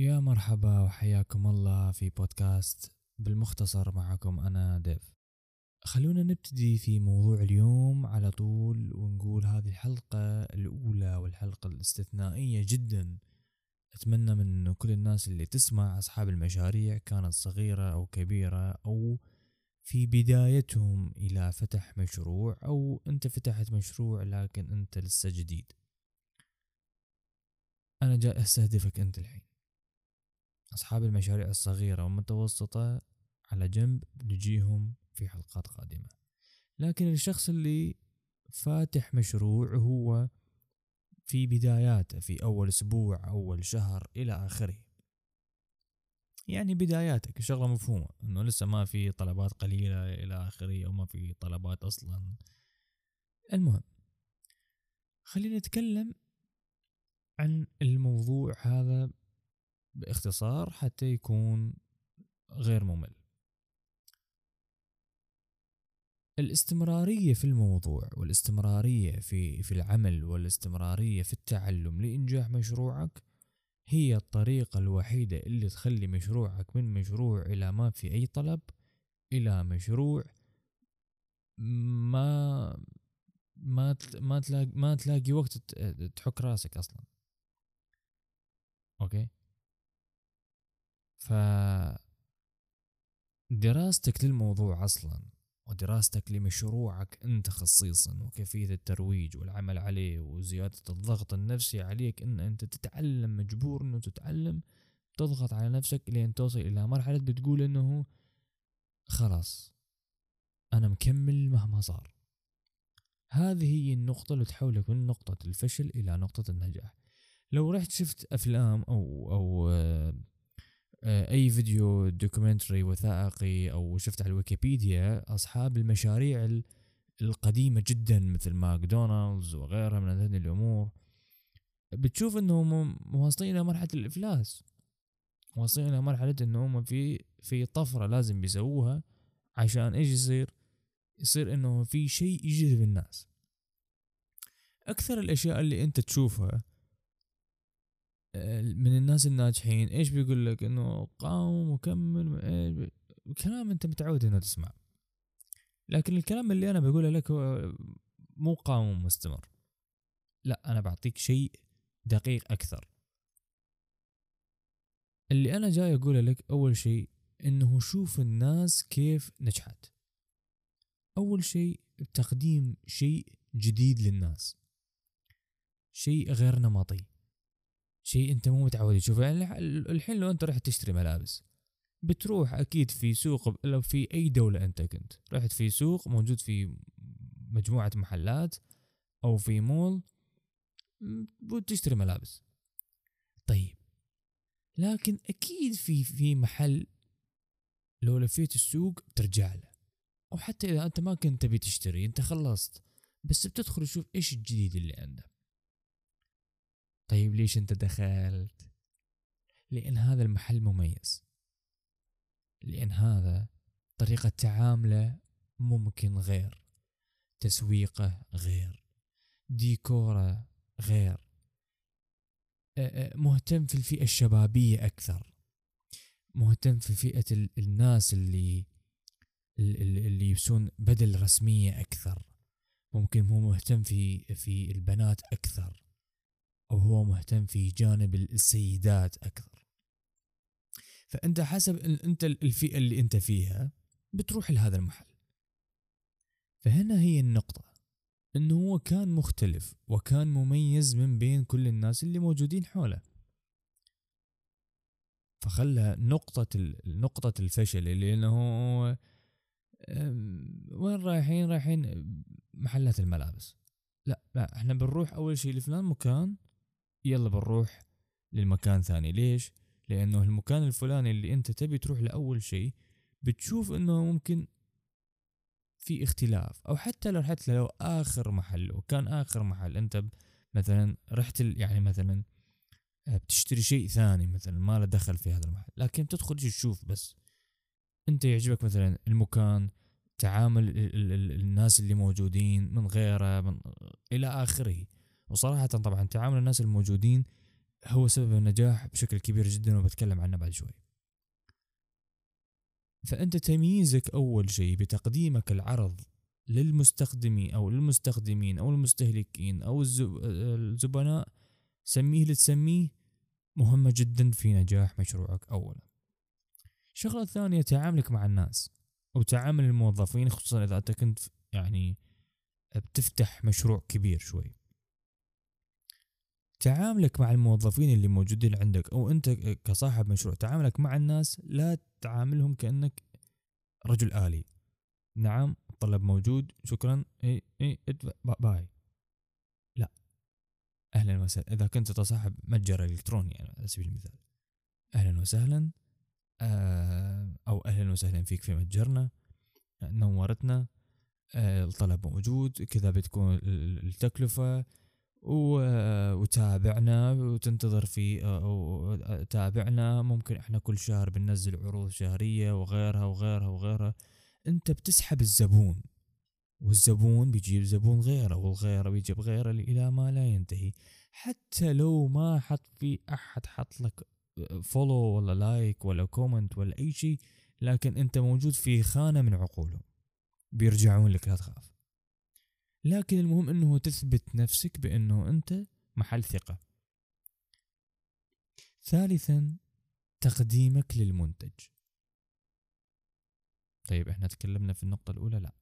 يا مرحبا وحياكم الله في بودكاست بالمختصر معكم أنا ديف. خلونا نبتدي في موضوع اليوم على طول ونقول هذه الحلقة الأولى والحلقة الاستثنائية جدا. أتمنى من كل الناس اللي تسمع أصحاب المشاريع كانت صغيرة أو كبيرة أو في بدايتهم إلى فتح مشروع أو أنت فتحت مشروع لكن أنت لسه جديد. أنا جاي أستهدفك أنت الحين. أصحاب المشاريع الصغيرة والمتوسطة على جنب نجيهم في حلقات قادمة. لكن الشخص اللي فاتح مشروع هو في بداياته في أول أسبوع أول شهر إلى آخره. يعني بداياتك شغلة مفهومة إنه لسه ما في طلبات قليلة إلى آخره أو ما في طلبات أصلا. المهم خلينا نتكلم عن الموضوع هذا باختصار حتى يكون غير ممل. الاستمرارية في الموضوع والاستمرارية في في العمل والاستمرارية في التعلم لإنجاح مشروعك هي الطريقة الوحيدة اللي تخلي مشروعك من مشروع إلى ما في أي طلب إلى مشروع ما ما ما تلاقي ما تلاقي وقت تحك راسك أصلا. okay؟ ف دراستك للموضوع أصلا ودراستك لمشروعك أنت خصيصا وكيفية الترويج والعمل عليه وزيادة الضغط النفسي عليك أن أنت تتعلم مجبور أنه تتعلم تضغط على نفسك لين توصل إلى مرحلة بتقول أنه خلاص أنا مكمل مهما صار. هذه هي النقطة اللي تحولك من نقطة الفشل إلى نقطة النجاح. لو رحت شفت أفلام أو أو آه، أي فيديو documentary وثائقي أو شفت على الويكيبيديا أصحاب المشاريع القديمة جدا مثل ماكدونالدز وغيرها من هذه الأمور بتشوف إنهم واصلين إلى مرحلة الإفلاس واصلين إلى مرحلة انهم في في طفرة لازم بيسووها عشان إيش يصير؟ يصير إنه في شيء يجذب الناس. أكثر الأشياء اللي أنت تشوفها من الناس الناجحين إيش بيقول لك؟ إنه قاوم وكمل إيه كلام أنت متعود إنه تسمع. لكن الكلام اللي أنا بقوله لك هو مو قاوم مستمر لا أنا بعطيك شيء دقيق أكثر. اللي أنا جاي أقوله لك أول شيء إنه شوف الناس كيف نجحت. أول شيء تقديم شيء جديد للناس. شيء غير نمطي. شيء انت مو متعود تشوفه يعني الحين لو انت رحت تشتري ملابس بتروح أكيد في سوق لو في اي دولة انت كنت. رحت في سوق موجود في مجموعة محلات أو في مول بتشتري ملابس. طيب. لكن أكيد في في محل لو لفيت السوق ترجع له. أو حتى إذا أنت ما كنت تبي تشتري أنت خلصت. بس بتدخل تشوف إيش الجديد اللي عنده. طيب ليش انت دخلت؟ لأن هذا المحل مميز. لأن هذا طريقة تعامله ممكن غير. تسويقه غير. ديكوره غير. مهتم في الفئة الشبابية أكثر. مهتم في فئة الناس اللي اللي يلبسون بدل رسمية أكثر. ممكن هو مهتم في في البنات أكثر. أو هو مهتم في جانب السيدات أكثر. فأنت حسب أنت الفئة اللي أنت فيها بتروح لهذا المحل. فهنا هي النقطة إنه هو كان مختلف وكان مميز من بين كل الناس اللي موجودين حوله. فخلى نقطة نقطة الفشل اللي إنه وين رايحين؟ رايحين محلات الملابس. لا لا إحنا بنروح أول شيء لفلان مكان يلا بنروح للمكان ثاني. ليش؟ لأنه المكان الفلاني اللي أنت تبي تروح لأول شيء بتشوف إنه ممكن في اختلاف. أو حتى لو حتى لو آخر محل وكان آخر محل أنت مثلا رحت يعني مثلا آه، بتشتري شيء ثاني مثلا ما له دخل في هذا المحل. لكن تدخل تشوف بس. أنت يعجبك مثلا المكان تعامل الناس اللي موجودين من غيره من إلى آخره. وصراحة طبعا تعامل الناس الموجودين هو سبب النجاح بشكل كبير جدا وبتكلم عنه بعد شوي. فأنت تمييزك أول شيء بتقديمك العرض للمستخدمين أو للمستخدمين أو المستهلكين أو الزبناء سميه اللي تسميه مهمة جدا في نجاح مشروعك أولا. الشغلة الثانية تعاملك مع الناس أو تعامل الموظفين خصوصا إذا أنت كنت يعني بتفتح مشروع كبير شوي. تعاملك مع الموظفين اللي موجودين عندك أو أنت كصاحب مشروع تعاملك مع الناس لا تعاملهم كأنك رجل آلي. نعم الطلب موجود شكرا إي إي باي. لا. أهلا وسهلا. إذا كنت تصاحب متجر إلكتروني يعني على سبيل المثال. أهلا وسهلا آه، أو أهلا وسهلا فيك في متجرنا. نورتنا آه، الطلب موجود كذا بتكون التكلفة. وتابعنا وتنتظر في أو تابعنا. ممكن إحنا كل شهر بننزل عروض شهرية وغيرها وغيرها وغيرها. أنت بتسحب الزبون والزبون بيجيب زبون غيره والغيره بيجيب غيره إلى ما لا ينتهي. حتى لو ما حط في أحد حط لك follow ولا like ولا comment ولا أي شيء لكن أنت موجود في خانة من عقولهم بيرجعون لك لا تخاف. لكن المهم إنه تثبت نفسك بإنه أنت محل ثقة. ثالثا تقديمك للمنتج. طيب إحنا تكلمنا في النقطة الأولى لا.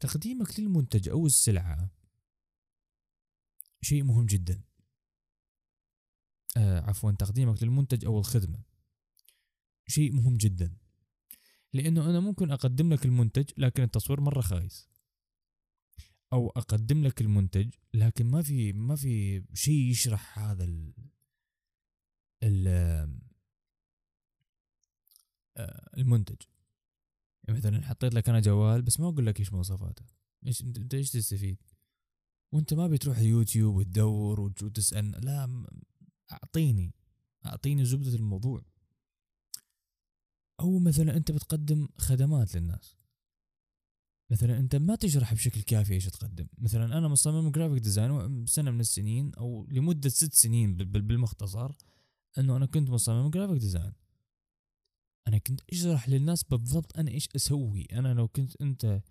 تقديمك للمنتج أو السلعة شيء مهم جدا. آه عفوا تقديمك للمنتج أو الخدمة شيء مهم جدا. لأنه أنا ممكن أقدم لك المنتج لكن التصوير مرة خايس. أو أقدم لك المنتج لكن ما في ما في شيء يشرح هذا ال ال آه، المنتج. يعني مثلا حطيت لك أنا جوال بس ما أقول لك إيش مواصفاته. إيش أنت إيش تستفيد؟ وأنت ما بتروح اليوتيوب وتدور وتسأل لا أعطيني أعطيني زبدة الموضوع. أو مثلا أنت بتقدم خدمات للناس. مثلا أنت ما تشرح بشكل كافي إيش تقدم. مثلا أنا مصمم graphic design سنة من السنين أو لمدة ست سنين بالمختصر إنه أنا كنت مصمم graphic design أنا كنت اشرح للناس بالضبط أنا إيش أسوي. أنا لو كنت أنت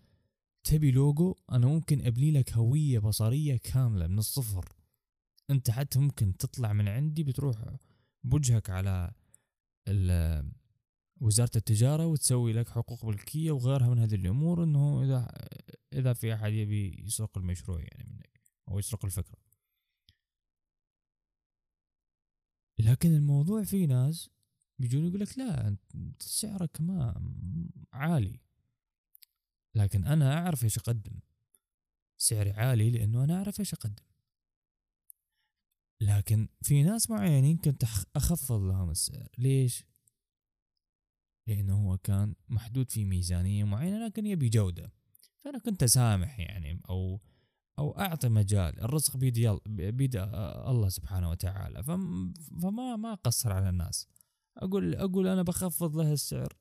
تبي لوجو أنا ممكن أبني لك هوية بصرية كاملة من الصفر. أنت حتى ممكن تطلع من عندي بتروح بوجهك على وزارة التجارة وتسوي لك حقوق ملكية وغيرها من هذه الأمور إنه إذا إذا في أحد يبي يسرق المشروع يعني منك أو يسرق الفكرة. لكن الموضوع في ناس بيجون يقول لك لا سعرك ما عالي. لكن أنا أعرف إيش أقدم. سعري عالي لأنه أنا أعرف إيش أقدم. لكن في ناس معينين كنت أخفض لهم السعر. ليش؟ لأنه هو كان محدود في ميزانية معينة لكن يبي جودة. فأنا كنت أسامح يعني أو أو أعطي مجال الرزق بيد بيد الله سبحانه وتعالى. فما ما أقصر على الناس. أقول أقول أنا بخفض له السعر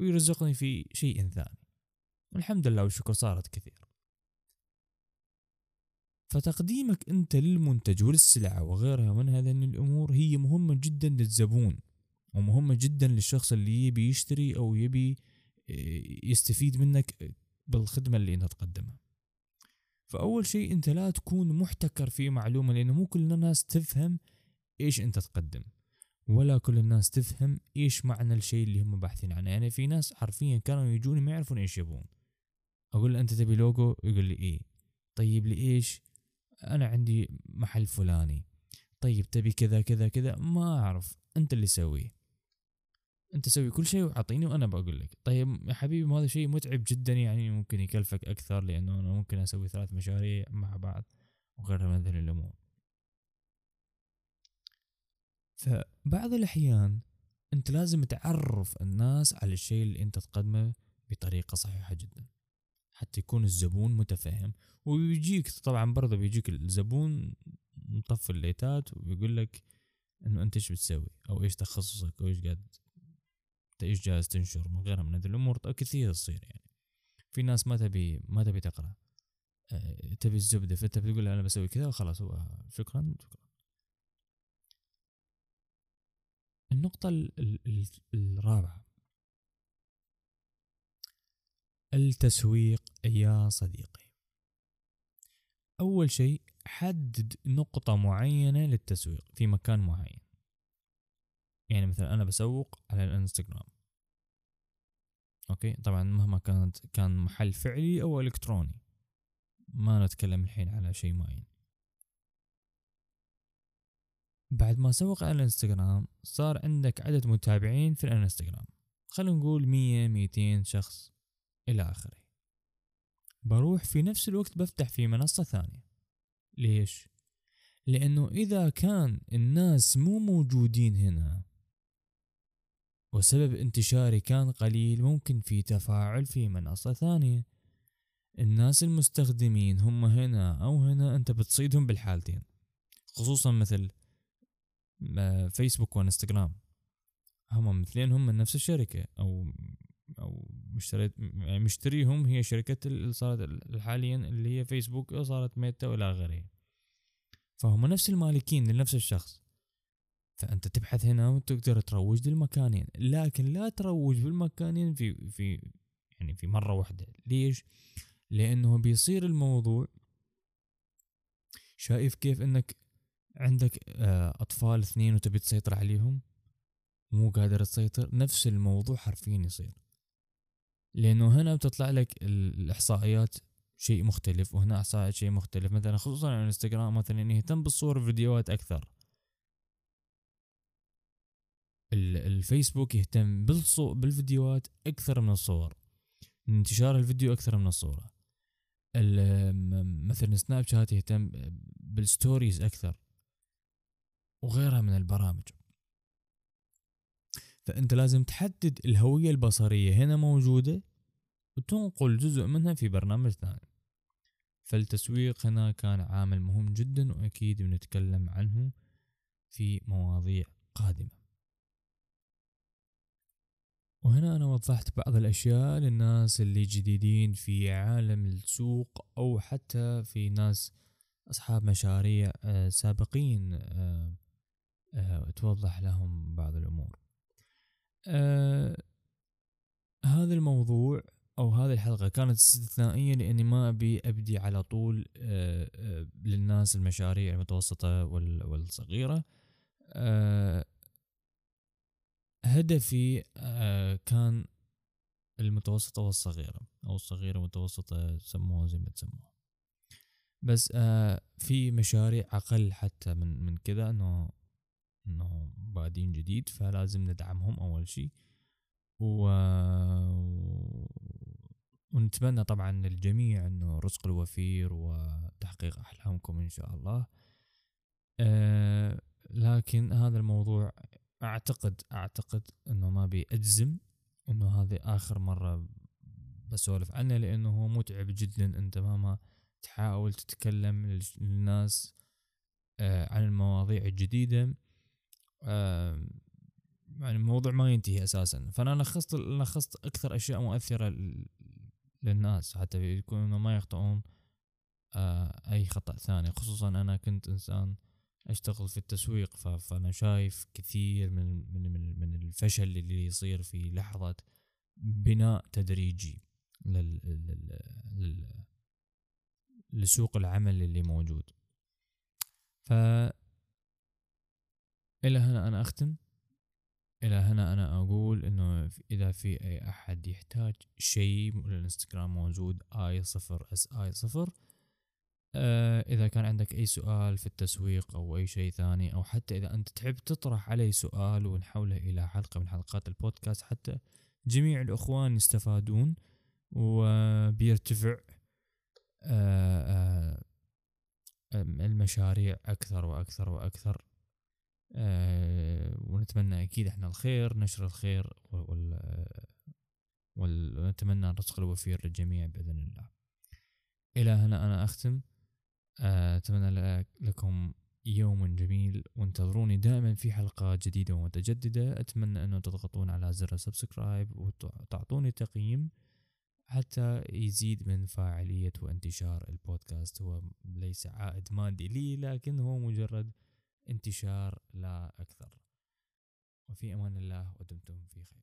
ويرزقني في شيء ثاني. الحمد لله والشكر صارت كثير. فتقديمك أنت للمنتج وللسلعة وغيرها من هذه الأمور هي مهمة جدا للزبون. ومهمة جدا للشخص اللي يبي يشتري أو يبي آه، يستفيد منك بالخدمة اللي أنت تقدمها. فأول شيء أنت لا تكون محتكر في معلومة لأنه مو كل الناس تفهم إيش أنت تقدم ولا كل الناس تفهم إيش معنى الشيء اللي هم باحثين عنه. يعني في ناس حرفيا كانوا يجوني ما يعرفون إيش يبون. أقول له أنت تبي لوجو؟ يقول لي إيه. طيب لإيش؟ أنا عندي محل فلاني. طيب تبي كذا كذا كذا؟ ما أعرف. أنت اللي سويه أنت سوي كل شيء وأعطيني وأنا بقول لك. طيب يا حبيبي هذا شيء متعب جدا يعني ممكن يكلفك أكثر لأنه أنا ممكن أسوي ثلاث مشاريع مع بعض وغيرها من ذي الأمور. فبعض الأحيان أنت لازم تعرف الناس على الشيء اللي أنت تقدمه بطريقة صحيحة جدا. حتى يكون الزبون متفهم. ويجيك طبعا برضه بيجيك الزبون مطفي الليتات وبيقول لك إنه أنت إيش بتسوي؟ أو إيش تخصصك؟ أو إيش قاعد إيش جالس تنشر من غيرها من هذه الأمور كثير تصير يعني. في ناس ما تبي ما تبي تقرأ. أه تبي الزبدة فانت بتقول أنا بسوي كذا وخلاص هو شكرا شكرا. النقطة ال- ال- ال- الرابعة. التسويق يا صديقي. أول شيء حدد نقطة معينة للتسويق في مكان معين. يعني مثلا أنا بسوق على الإنستغرام. أوكي؟ طبعا مهما كانت كان محل فعلي أو إلكتروني. ما نتكلم الحين على شيء معين. بعد ما سوق على الإنستغرام صار عندك عدد متابعين في الإنستغرام. خلينا نقول مية ميتين شخص إلى آخره. بروح في نفس الوقت بفتح في منصة ثانية. ليش؟ لأنه إذا كان الناس مو موجودين هنا وسبب انتشاري كان قليل ممكن في تفاعل في منصة ثانية. الناس المستخدمين هم هنا أو هنا أنت بتصيدهم بالحالتين خصوصا مثل ما فيسبوك وإنستغرام. هم مثلين هم من نفس الشركة أو أو مشتريت يعني مشتريهم هي شركة اللي صارت حاليا اللي هي فيسبوك صارت ميتا وإلى آخره. فهم نفس المالكين لنفس الشخص. فأنت تبحث هنا وتقدر تروج للمكانين. لكن لا تروج بالمكانين في في يعني في مرة واحدة. ليش؟ لأنه بيصير الموضوع شايف كيف إنك عندك آه، أطفال اثنين وتبي تسيطر عليهم؟ مو قادر تسيطر. نفس الموضوع حرفيا يصير. لأنه هنا بتطلع لك ال- الإحصائيات شيء مختلف وهنا إحصائيات شيء مختلف. مثلا خصوصا على الإنستغرام مثلا يهتم بالصور والفيديوهات أكثر. ال- الفيسبوك يهتم بالصو بالفيديوهات أكثر من الصور. انتشار الفيديو أكثر من الصورة. مثلا سناب شات يهتم بالستوريز أكثر وغيرها من البرامج. فأنت لازم تحدد الهوية البصرية هنا موجودة وتنقل جزء منها في برنامج ثاني. فالتسويق هنا كان عامل مهم جدا وأكيد بنتكلم عنه في مواضيع قادمة. وهنا أنا وضحت بعض الأشياء للناس اللي جديدين في عالم السوق أو حتى في ناس أصحاب مشاريع آه، سابقين آه، آه، توضح لهم بعض الأمور. هذا الموضوع أو هذه الحلقة كانت استثنائية لأني ما أبي أبدي على طول للناس المشاريع المتوسطة وال- والصغيرة. هدفي آه، كان المتوسطة والصغيرة أو الصغيرة والمتوسطة سموها زي ما تسموها. بس آه، في مشاريع أقل حتى من من كذا إنه إنه بادين جديد فلازم ندعمهم أول شي و ونتمنى طبعا للجميع إنه رزق الوفير وتحقيق أحلامكم إن شاء الله. آه لكن هذا الموضوع أعتقد أعتقد إنه ما بيأجزم إنه هذه آخر مرة بسولف عنه لأنه هو متعب جدا. أنت مهما تحاول تتكلم للناس آه عن المواضيع الجديدة آه يعني الموضوع ما ينتهي أساسا. فأنا لخصت لخصت أكثر أشياء مؤثرة ل- للناس حتى يكونوا ما يخطئون آه أي خطأ ثاني. خصوصا أنا كنت إنسان أشتغل في التسويق فأنا شايف كثير من من من, الفشل اللي يصير في لحظة بناء تدريجي لل, لل, لل لسوق العمل اللي موجود. ف إلى هنا أنا أختم. إلى هنا أنا أقول إنه إذا في أي أحد يحتاج شيء الإنستغرام موجود آي صفر إس آي صفر. إذا كان عندك أي سؤال في التسويق أو أي شيء ثاني أو حتى إذا أنت تحب تطرح علي سؤال ونحوله إلى حلقة من حلقات البودكاست حتى جميع الأخوان يستفادون وبيرتفع آه، آه، المشاريع أكثر وأكثر وأكثر. آه، ونتمنى أكيد إحنا الخير نشر الخير ونتمنى الرزق الوفير للجميع بإذن الله. إلى هنا أنا أختم. آه، أتمنى لك- لكم يوم جميل وانتظروني دائما في حلقات جديدة ومتجددة. أتمنى أنه تضغطون على زر سبسكرايب وتعطوني تقييم حتى يزيد من فاعلية وانتشار البودكاست. هو ليس عائد مادي لي لكن هو مجرد انتشار لا أكثر. وفي أمان الله ودمتم في خير.